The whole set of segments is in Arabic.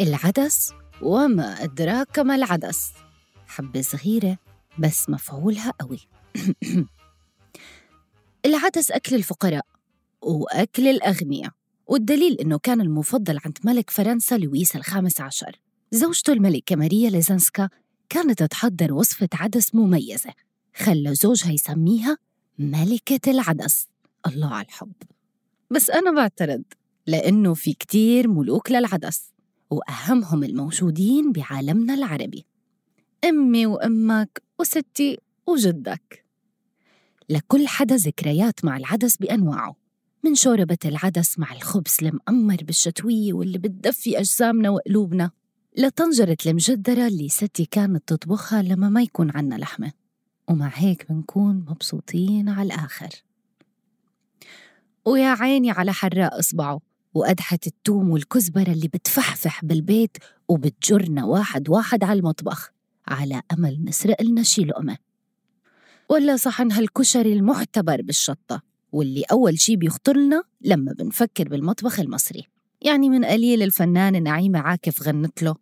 العدس وما أدراك ما العدس. حبة صغيرة بس مفعولها قوي. العدس أكل الفقراء وأكل الأغنياء والدليل إنه كان المفضل عند ملك فرنسا لويس الخامس عشر. زوجته الملكة ماريا ليزنسكا كانت تحضر وصفة عدس مميزة خلى زوجها يسميها ملكة العدس. الله على الحب. بس أنا بعترض لأنه في كتير ملوك للعدس. وأهمهم الموجودين بعالمنا العربي. أمي وأمك وستي وجدك. لكل حدا ذكريات مع العدس بأنواعه من شوربة العدس مع الخبز المأمر بالشتوية واللي بتدفي أجسامنا وقلوبنا لطنجرة المجدرة اللي ستي كانت تطبخها لما ما يكون عنا لحمة. ومع هيك بنكون مبسوطين على الآخر. ويا عيني على حراق إصبعه. وقدحة التوم والكزبرة اللي بتفحفح بالبيت وبتجرنا واحد واحد على المطبخ على أمل نسرق لنا شي لقمة. ولا صحن هالكشري المعتبر بالشطة واللي أول شي بيخطر لنا لما بنفكر بالمطبخ المصري. يعني من قليل الفنانة نعيمة عاكف غنت له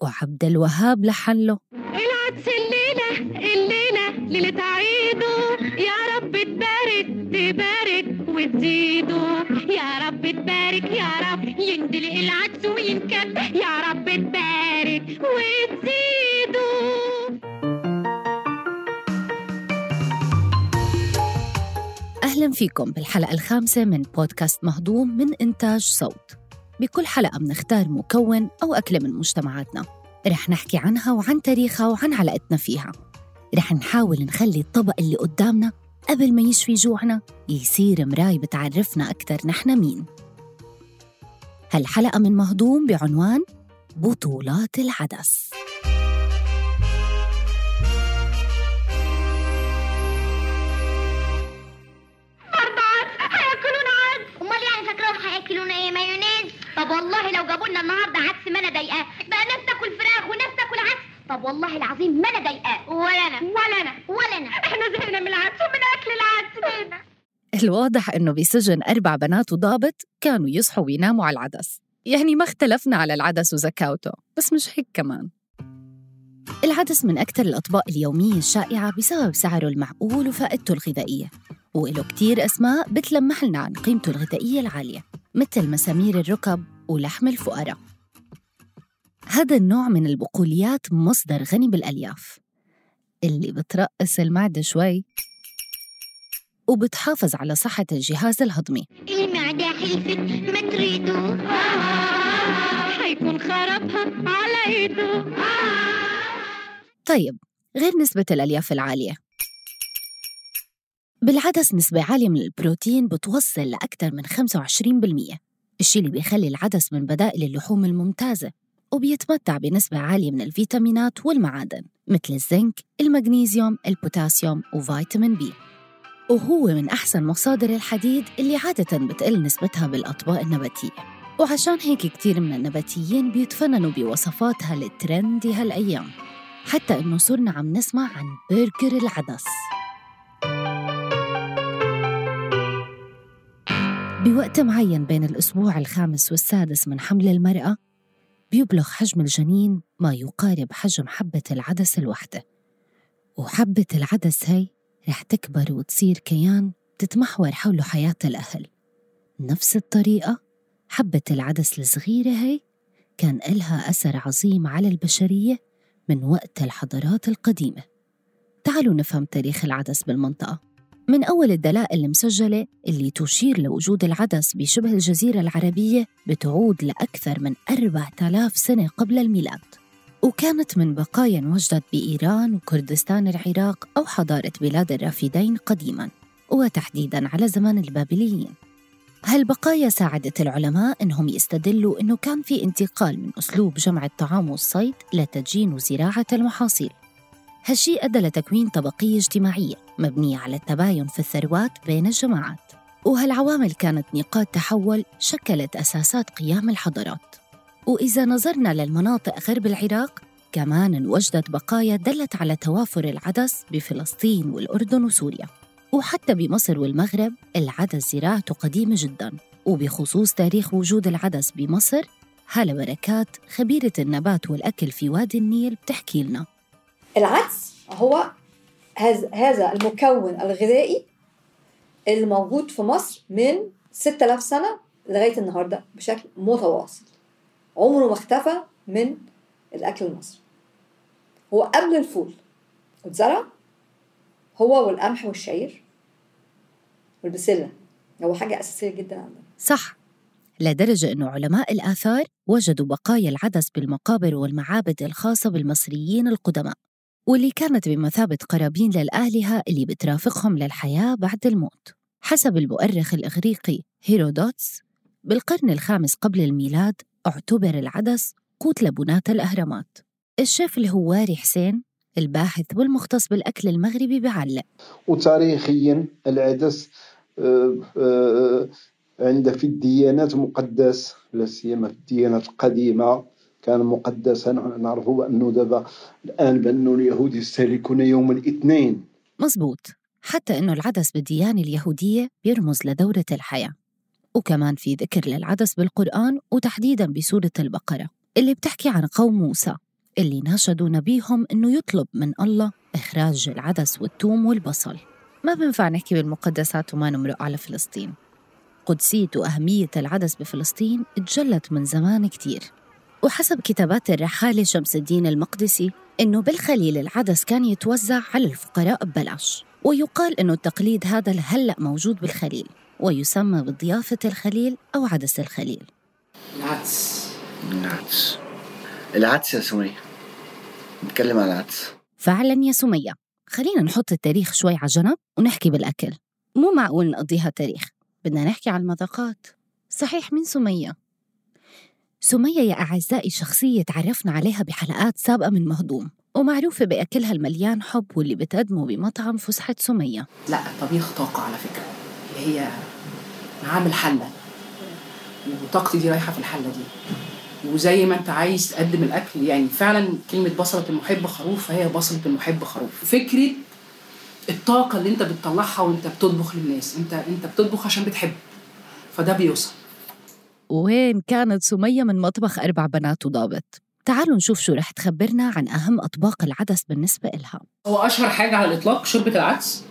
وعبد الوهاب لحن له العدس الليلة الليلة ليلة عيده يا رب تبارك تبارك وتزيده. يا رب تبارك يا رب يندلق العدس وينكب. يا رب تبارك وتزيده. أهلا فيكم بالحلقة الخامسة من بودكاست مهضوم من إنتاج صوت. بكل حلقة بنختار مكون أو أكلة من مجتمعاتنا. رح نحكي عنها وعن تاريخها وعن علاقتنا فيها. رح نحاول نخلي الطبق اللي قدامنا قبل ما يشفي جوعنا. يصير مراي بتعرفنا أكتر نحن مين. هالحلقة من مهضوم بعنوان بطولات العدس. هياكلونا يعني إيه؟ مايونيز. طب والله لو جابوا لنا النهارده عدس ما أنا ضايقاه بقى ناس تاكل فراخ وناس تاكل عدس. طب والله العظيم ما أنا ضايقاه ولا أنا. ولا أنا. ولا أنا. إحنا زهقنا من العدس. الواضح إنه بسجن أربع بنات وضابط كانوا يصحوا ويناموا على العدس. يعني ما اختلفنا على العدس وزكاوته بس مش هيك كمان. العدس من أكثر الأطباق اليومية الشائعة بسبب سعره المعقول وفائدته الغذائية وإله كتير أسماء بتلمح لنا عن قيمته الغذائية العالية مثل مسامير الركب ولحم الفقراء. هذا النوع من البقوليات مصدر غني بالألياف. اللي بترقص المعدة شوي. وبتحافظ على صحة الجهاز الهضمي. المعدة حلفت ما تريدو. حيكون خربها على ايده طيب غير نسبة الألياف العالية. بالعدس نسبة عالية من البروتين بتوصل لأكثر من 25% الشي اللي بيخلي العدس من بدائل اللحوم الممتازة وبيتمتع بنسبة عالية من الفيتامينات والمعادن مثل الزنك، المغنيسيوم، البوتاسيوم وفيتامين B. وهو من أحسن مصادر الحديد اللي عادة بتقل نسبتها بالأطباق النباتية. وعشان هيك كتير من النباتيين بيتفننوا بوصفاتها ال trendy هالأيام. حتى إنه صرنا عم نسمع عن برجر العدس. بوقت معين بين الأسبوع الخامس والسادس من حمل المرأة بيبلغ حجم الجنين ما يقارب حجم حبة العدس الواحدة. وحبة العدس هي رح تكبر وتصير كيان تتمحور حوله حياة الأهل. نفس الطريقة؟ حبة العدس الصغيرة هي كان إلها أثر عظيم على البشرية من وقت الحضارات القديمة. تعالوا نفهم تاريخ العدس بالمنطقة. من أول الدلائل المسجلة اللي تشير لوجود العدس بشبه الجزيرة العربية بتعود لأكثر من 4000 سنة قبل الميلاد. وكانت من بقايا وجدت بإيران وكردستان العراق أو حضارة بلاد الرافدين قديماً وتحديداً على زمان البابليين. هالبقايا ساعدت العلماء إنهم يستدلوا إنه كان في انتقال من أسلوب جمع الطعام والصيد لتدجين وزراعة المحاصيل؟ هالشيء أدى لتكوين طبقية اجتماعية مبنية على التباين في الثروات بين الجماعات. وهالعوامل كانت نقاط تحول شكلت أساسات قيام الحضارات. وإذا نظرنا للمناطق غرب العراق كمان انوجدت بقايا دلت على توافر العدس بفلسطين والأردن وسوريا. وحتى بمصر والمغرب العدس زراعته قديمة جدا. وبخصوص تاريخ وجود العدس بمصر هالة بركات خبيرة النبات والأكل في وادي النيل بتحكي لنا. العدس هو هذا المكون الغذائي الموجود في مصر من 6000 سنة لغاية النهاردة بشكل متواصل. عمره ما اختفى من الأكل المصري. هو قبل الفول اتزرع هو والقمح والشعير والبسلة. هو حاجة أساسية جدا عندنا. صح. لدرجة أنه علماء الآثار وجدوا بقايا العدس بالمقابر والمعابد الخاصة بالمصريين القدماء واللي كانت بمثابة قرابين للآلهة اللي بترافقهم للحياة بعد الموت. حسب المؤرخ الإغريقي هيرودوتس بالقرن الخامس قبل الميلاد اعتبر العدس قوت لبنات الأهرامات. الشيف الهواري حسين الباحث والمختص بالأكل المغربي بعلق. وتاريخيا العدس آه، آه، عند في الديانات مقدس لا سيما في الديانات القديمة كان مقدسا. نعرفوا بانه دابا الآن بانه اليهود يستهلكون يوم الاثنين. مزبوط حتى أنه العدس بالديانة اليهودية بيرمز لدورة الحياة. وكمان في ذكر للعدس بالقرآن وتحديداً بسورة البقرة اللي بتحكي عن قوم موسى اللي ناشدوا نبيهم إنه يطلب من الله إخراج العدس والثوم والبصل. ما بنفع نحكي بالمقدسات وما نمرق على فلسطين. قدسية وأهمية العدس بفلسطين اتجلت من زمان كتير. وحسب كتابات الرحالة شمس الدين المقدسي إنه بالخليل العدس كان يتوزع على الفقراء ببلاش ويقال إنه التقليد هذا هلأ موجود بالخليل. ويسمى بضيافة الخليل أو عدس الخليل. العدس. العدس. العدس يا سمية. نتكلم عن العدس. فعلا يا سمية. خلينا نحط التاريخ شوي على جنب ونحكي بالأكل. مو معقول نقضيها تاريخ. بدنا نحكي عن المذاقات. صحيح من سمية. سمية يا أعزائي شخصية تعرفنا عليها بحلقات سابقة من مهضوم ومعروفة بأكلها المليان حب واللي بتقدمه بمطعم فسحة سمية. لا طبيخ طاقة على فكرة. اللي هي عامل حلة وطاقتي دي رايحة في الحلة دي. وزي ما انت عايز تقدم الأكل يعني فعلا كلمة بصلة المحب خروف فهي بصلة المحب خروف. فكرة الطاقة اللي انت بتطلعها وانت بتطبخ للناس. انت انت بتطبخ عشان بتحب. فده بيوصل. وين كانت سمية من مطبخ أربع بنات وضابط. تعالوا نشوف شو رح تخبرنا عن أهم أطباق العدس بالنسبة إلها. هو أشهر حاجة على الإطلاق شوربة العدس.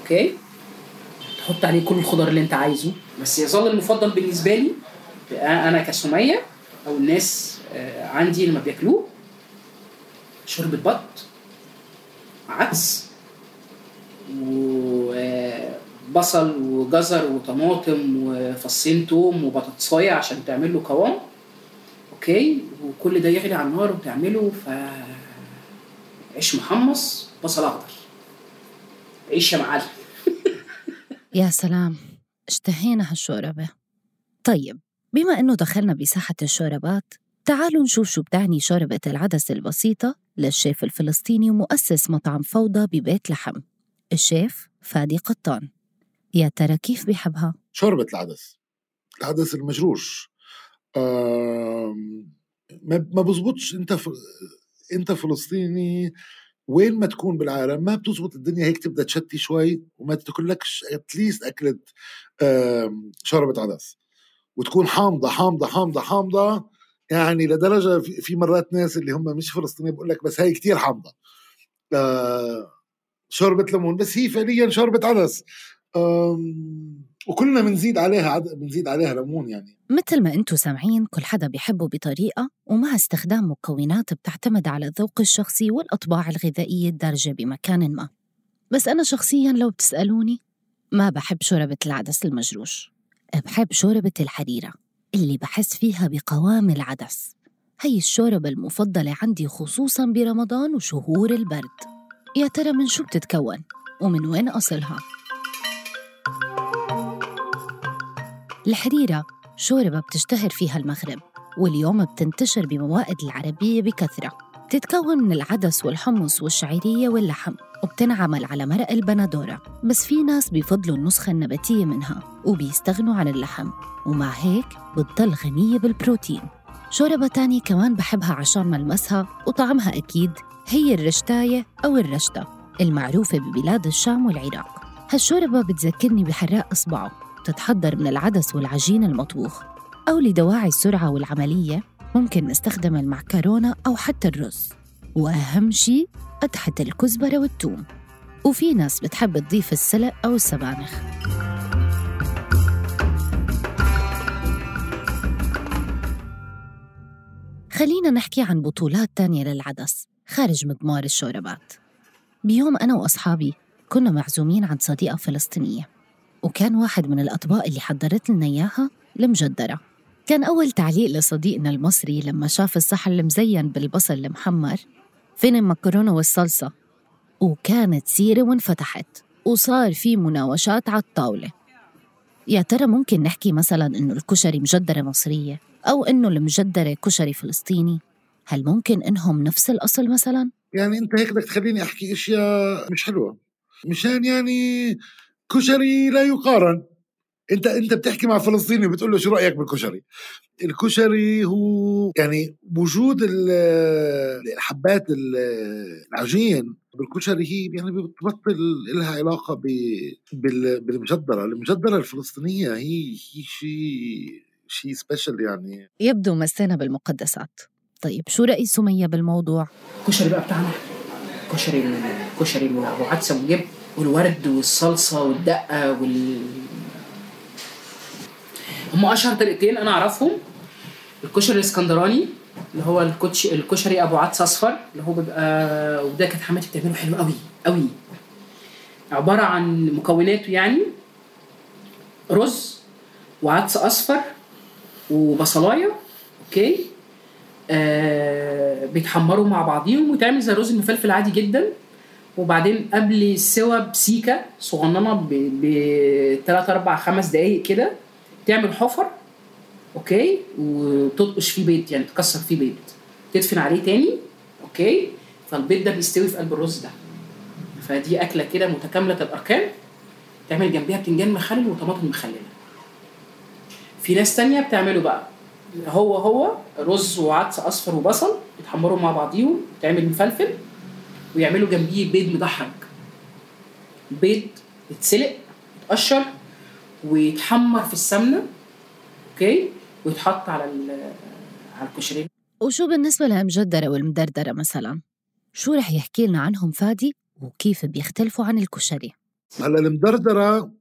أوكي؟ تحط عليه كل الخضار اللي انت عايزه. بس يظل المفضل بالنسبة لي أنا كسمية أو الناس آه، عندي لما بياكلوه شوربة بط عدس وبصل وجزر وطماطم وفصين توم وبطاطسايه عشان تعمل له قوام. أوكي؟ وكل ده يغلي على النار وتعمله ف عيش محمص بصل أخضر. عيش يا معلم. يا سلام اشتهينا هالشوربة. طيب بما أنه دخلنا بساحة الشوربات تعالوا نشوف شو بتعني شوربة العدس البسيطة للشيف الفلسطيني ومؤسس مطعم فوضى ببيت لحم الشيف فادي قطان. يا ترى كيف بيحبها؟ شوربة العدس. العدس المجروش. ما ما بزبطش أنت ف... أنت فلسطيني وين ما تكون بالعالم ما بتزبط الدنيا هيك تبدأ تشتي شوي وما تاكلكش اتليست أكلة شوربه عدس. وتكون حامضة حامضة حامضة حامضة يعني لدرجة في مرات ناس اللي هم مش فلسطينيين بقول لك بس هي كتير حامضة. آه، شوربه ليمون بس هي فعليا شوربه عدس. وكلنا بنزيد عليها. بنزيد عليها ليمون يعني. مثل ما أنتم سامعين كل حدا بيحبه بطريقة ومع استخدام مكونات بتعتمد على الذوق الشخصي والأطباع الغذائية الدارجة بمكان ما. بس أنا شخصياً لو بتسألوني ما بحب شوربة العدس المجروش. بحب شوربة الحريرة اللي بحس فيها بقوام العدس. هي الشوربة المفضلة عندي خصوصاً برمضان وشهور البرد. يا ترى من شو بتتكون؟ ومن وين أصلها؟ الحريرة شوربة بتشتهر فيها المغرب واليوم بتنتشر بموائد العربية بكثرة. بتتكون من العدس والحمص والشعيرية واللحم وبتنعمل على مرق البندورة. بس في ناس بيفضلوا النسخة النباتية منها وبيستغنوا عن اللحم. ومع هيك بتضل غنية بالبروتين. شوربة تانية كمان بحبها عشان ملمسها وطعمها أكيد هي الرشتاية أو الرشتة المعروفة ببلاد الشام والعراق. هالشوربة بتذكرني بحراق إصبعه. تتحضر من العدس والعجين المطبوخ أو لدواعي السرعة والعملية ممكن نستخدم المعكرونة أو حتى الرز. وأهم شي قدحة الكزبرة والثوم. وفي ناس بتحب تضيف السلق أو السبانخ. خلينا نحكي عن بطولات تانية للعدس خارج مضمار الشوربات. بيوم أنا وأصحابي كنا معزومين عند صديقة فلسطينية. وكان واحد من الأطباق اللي حضرت لنا إياها المجدرة. كان أول تعليق لصديقنا المصري لما شاف الصحن المزين بالبصل المحمر فين المكرونة والصلصة وكانت سيرة وانفتحت وصار في مناوشات على الطاولة. يا ترى ممكن نحكي مثلا إنه الكشري مجدرة مصرية أو إنه المجدرة كشري فلسطيني؟ هل ممكن إنهم نفس الأصل مثلا؟ يعني أنت هيك بدك تخليني أحكي إشياء مش حلوة. مشان يعني كشري لا يقارن. انت انت بتحكي مع فلسطيني بتقول له شو رأيك بالكشري؟ الكشري هو يعني وجود ال- الحبات ال- العجين بالكشري هي يعني بتبطل لها علاقة بالمجدرة. المجدرة الفلسطينية هي هي شيء شيء سبيشل يعني. يبدو مسينا بالمقدسات. طيب شو رأي سمية بالموضوع؟ الكشري بقى بتاعنا. كشري اللي ابو عدسه وجب. والورد والصلصة والدقة وال هم أشهر طريقتين أنا أعرفهم. الكشري الإسكندراني اللي هو الكوتش الكشري أبو عدس أصفر اللي هو بيبقى وده كانت حماتي بتعمله حلو قوي قوي. عبارة عن مكوناته يعني رز وعدس أصفر وبصلاية أوكي؟ آه بيتحمروا مع بعضيهم ويتعمل زي الرز المفلفل عادي جدا. وبعدين قبل السوا بسيكه صغننة ب ب 3 4 5 دقائق كده تعمل حفر أوكي؟ وتطقش فيه بيض يعني تكسر فيه بيض تدفن عليه تاني أوكي؟ فالبيض ده بيستوي في قلب الرز ده. فدي أكلة كده متكاملة الأركان. تعمل جنبيها بتنجان مخلل وطماطم مخللة. في ناس تانية بتعمله بقى. هو هو رز وعدس أصفر وبصل يتحمروا مع بعضيهم تعمل مفلفل ويعملوا جنبيه بيض مدحرج. بيض يتسلق يتقشر ويتحمر في السمنة أوكي؟ ويتحط على ال- على الكشري. وشو بالنسبة للمجدرة والمدردرة مثلا؟ شو رح يحكي لنا عنهم فادي؟ وكيف بيختلفوا عن الكشري؟ هلا المدردرة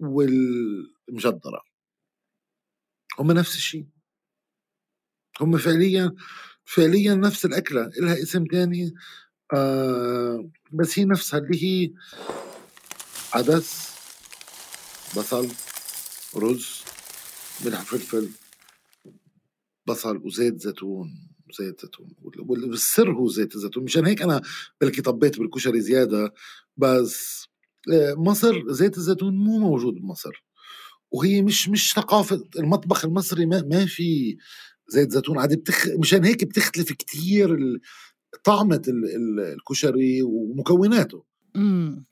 والمجدرة هم نفس الشيء. هم فعليا فعليا نفس الأكلة. لها اسم تاني آه بس هي نفسها اللي هي عدس بصل رز ملح فلفل بصل وزيت زيتون زيت زيتون وال- وال- والسر هو زيت الزيتون. مشان هيك أنا بلكي طبيت بالكشري زيادة بس آه، مصر زيت الزيتون مو موجود بمصر. وهي مش مش ثقافة المطبخ المصري ما, ما في زيت زيتون. عادي بتخ... مشان هيك بتختلف كتير طعمة ال... ال... الكشري ومكوناته امم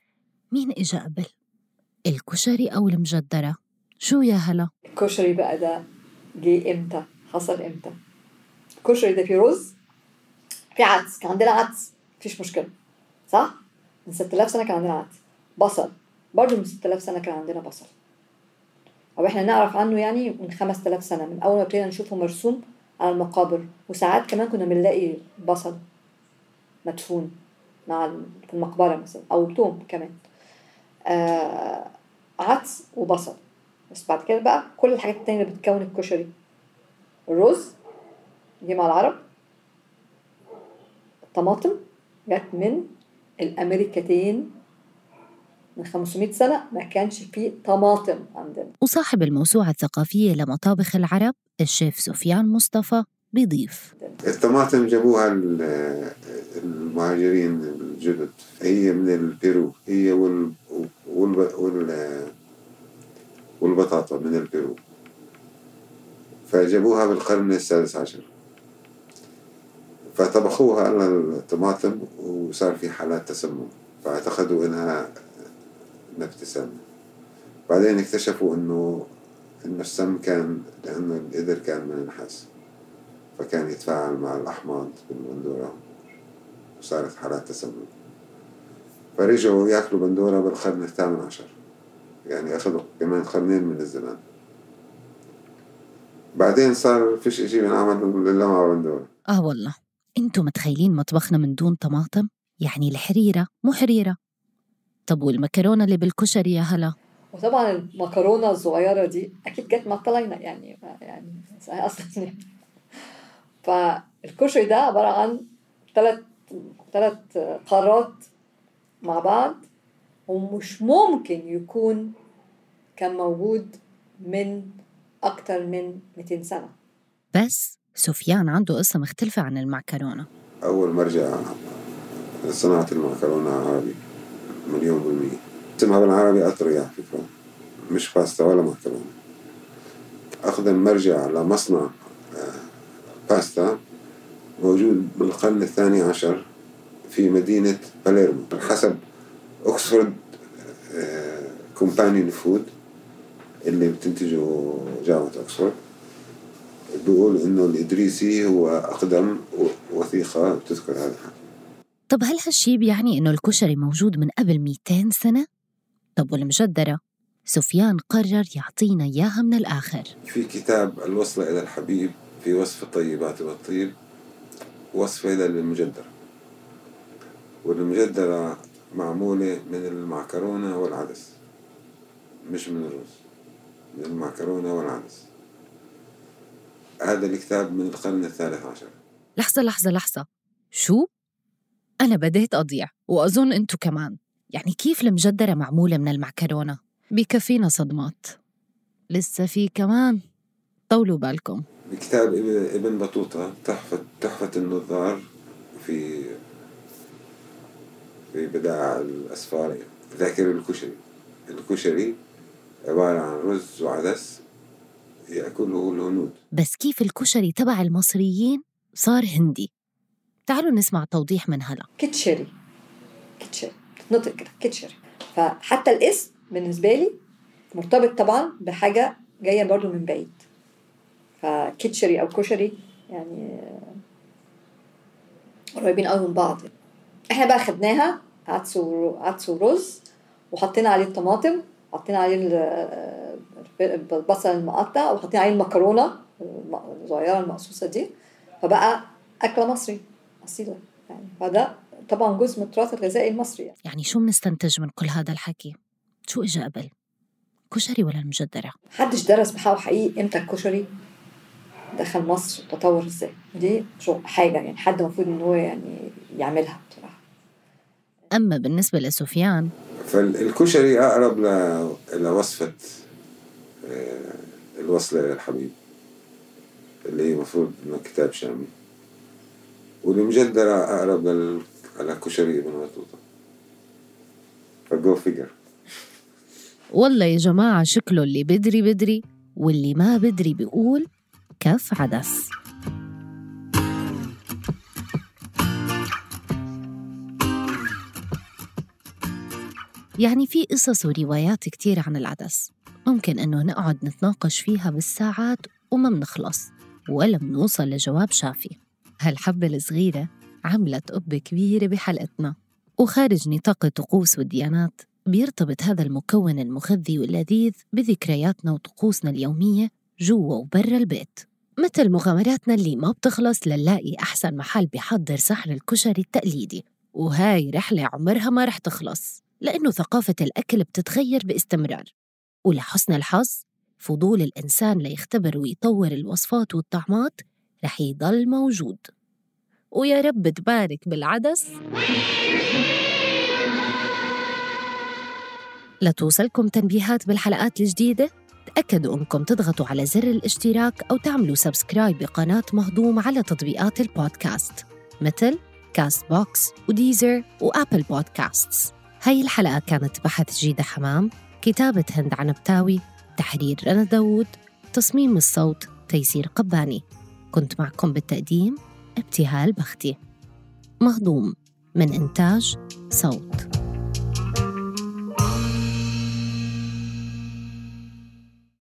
مين إجا قبل؟ الكشري أو المجدرة؟ شو يا هلا؟ الكشري بقى ده جه إمتى؟ حصل إمتى؟ الكشري ده فيه رز في عدس كان عندنا عدس مفيش مشكلة صح؟ من 6000 سنة كان عندنا عدس بصل برضه من 6000 سنة كان عندنا بصل أو إحنا نعرف عنه يعني من 5000 سنة من أول ما ابتدينا نشوفه مرسوم على المقابر وساعات كمان كنا بنلاقي بصل مدفون مع في المقبرة مثلا أو توم كمان. آه عدس وبصل. بس بعد كده بقى كل الحاجات التانية اللي بتكون الكشري. الرز دي مع العرب. الطماطم جت من الأمريكتين من 500 سنة. ما كانش فيه طماطم عندنا. وصاحب الموسوعة الثقافية لمطابخ العرب الشيف سفيان مصطفى بيضيف. الطماطم جابوها ال- المهاجرين الجدد هي من البيرو. هي وال وال وال والبطاطا من البيرو. فجابوها بالقرن السادس عشر. فطبخوها على الطماطم وصار في حالات تسمم. فأعتقدوا إنها نبتة سامة بعدين اكتشفوا إنه انه السم كان لأنه القدر كان من النحاس فكان يتفاعل مع الأحماض بالبندورة وصارت حالات تسمم فرجعوا ياكلوا بندورة بالقرن الثامن عشر. يعني أخذوا كمان قرنين من الزمان. بعدين صار فيش إشي بنعمل إلا مع بندورة. آه والله. أنتوا متخيلين مطبخنا من دون طماطم؟ يعني الحريرة مو حريرة. طب والمكرونة اللي بالكشري يا هلا؟ وطبعا المكرونة الصغيرة دي أكيد جت مع الطلاينه يعني يعني أصلا. فالكشري ده عبارة عن ثلاث ثلاث قارات مع بعض ومش ممكن يكون كان موجود من أكتر من 200 سنة. بس سفيان عنده قصة مختلفة عن المعكرونة. أول مرجع لصناعة المعكرونة عربي مليون بالمية. اسمها بالعربي أطرية على فكرة مش باستا ولا معكرونة. أقدم مرجع لمصنع آه، باستا. موجود بالقرن الثاني عشر في مدينة باليرمو حسب Oxford Companion Food اللي بتنتجه جامعة أكسفورد بيقول إنه الإدريسي هو أقدم وثيقة بتذكر هذا الحكي طب هل هالشي بيعني إنه الكشري موجود من قبل 200 سنة؟ طب والمجدرة؟ سفيان قرر يعطينا إياها من الآخر في كتاب الوصلة إلى الحبيب في وصف الطيبات والطيب وصفة للمجدرة والمجدرة معمولة من المعكرونة والعدس مش من الرز من المعكرونة والعدس. هذا الكتاب من القرن الثالث عشر. لحظة لحظة لحظة. شو؟ أنا بديت أضيع وأظن أنتو كمان. يعني كيف المجدرة معمولة من المعكرونة؟ بكفينا صدمات. لسه في كمان. طولوا بالكم. بكتاب ابن بطوطة تحفة تحفة النظار في في بداع الأسفار ذاكر الكشري. الكشري عبارة عن رز وعدس يأكله الهنود. بس كيف الكشري تبع المصريين؟ صار هندي. تعالوا نسمع توضيح من هلا. كيتشري كيتشري نطق كده. كيتشري فحتى الاسم بالنسبة لي مرتبط طبعا بحاجة جاية برضو من بعيد. فكيتشري أو كشري يعني قريبين قوي من بعض إحنا بقى خدناها عدس عدس ورز وحطينا عليه الطماطم حطينا عليه البصل المقطع وحطينا عليه المكرونة الصغيرة المقصوصة دي فبقى أكلة مصري أصيلة يعني فده طبعا جزء من التراث الغذائي المصري يعني. يعني شو بنستنتج من كل هذا الحكي؟ شو اجى قبل؟ كشري ولا المجدرة؟ محدش درس بحاول حقيقي إمتى الكشري دخل مصر تطور إزاي؟ دي شو حاجة يعني حد المفروض إن هو يعني يعملها بصراحة. أما بالنسبة لسفيان؟ فالكشري أقرب لوصفة آه، الوصلة للحبيب اللي هي المفروض إنه كتاب شامي. والمجدرة أقرب للكشري ابن بطوطة فجو فيجر والله يا جماعة شكله اللي بدري بدري واللي ما بدري بيقول كف عدس. يعني في قصص وروايات كتير عن العدس. ممكن إنه نقعد نتناقش فيها بالساعات وما بنخلص ولا بنوصل لجواب شافي. هالحبة الصغيرة عملت قبة كبيرة بحلقتنا. وخارج نطاق الطقوس والديانات بيرتبط هذا المكون المخذي واللذيذ بذكرياتنا وطقوسنا اليومية جوا وبرا البيت. مثل مغامراتنا اللي ما بتخلص لنلاقي أحسن محل بيحضر سحر الكشري التقليدي. وهاي رحلة عمرها ما رح تخلص لأنه ثقافة الأكل بتتغير باستمرار. ولحسن الحظ فضول الإنسان ليختبر ويطور الوصفات والطعمات رح يضل موجود. ويا رب تبارك بالعدس. لتوصلكم تنبيهات بالحلقات الجديدة؟ تأكدوا أنكم تضغطوا على زر الاشتراك أو تعملوا سبسكرايب بقناة مهضوم على تطبيقات البودكاست مثل Castbox و Deezer و Apple Podcasts هاي الحلقة كانت بحث جيدة حمام كتابة هند عنبتاوي تحرير رنا داوود تصميم الصوت تيسير قباني. كنت معكم بالتقديم ابتهال بختي. مهضوم من إنتاج صوت.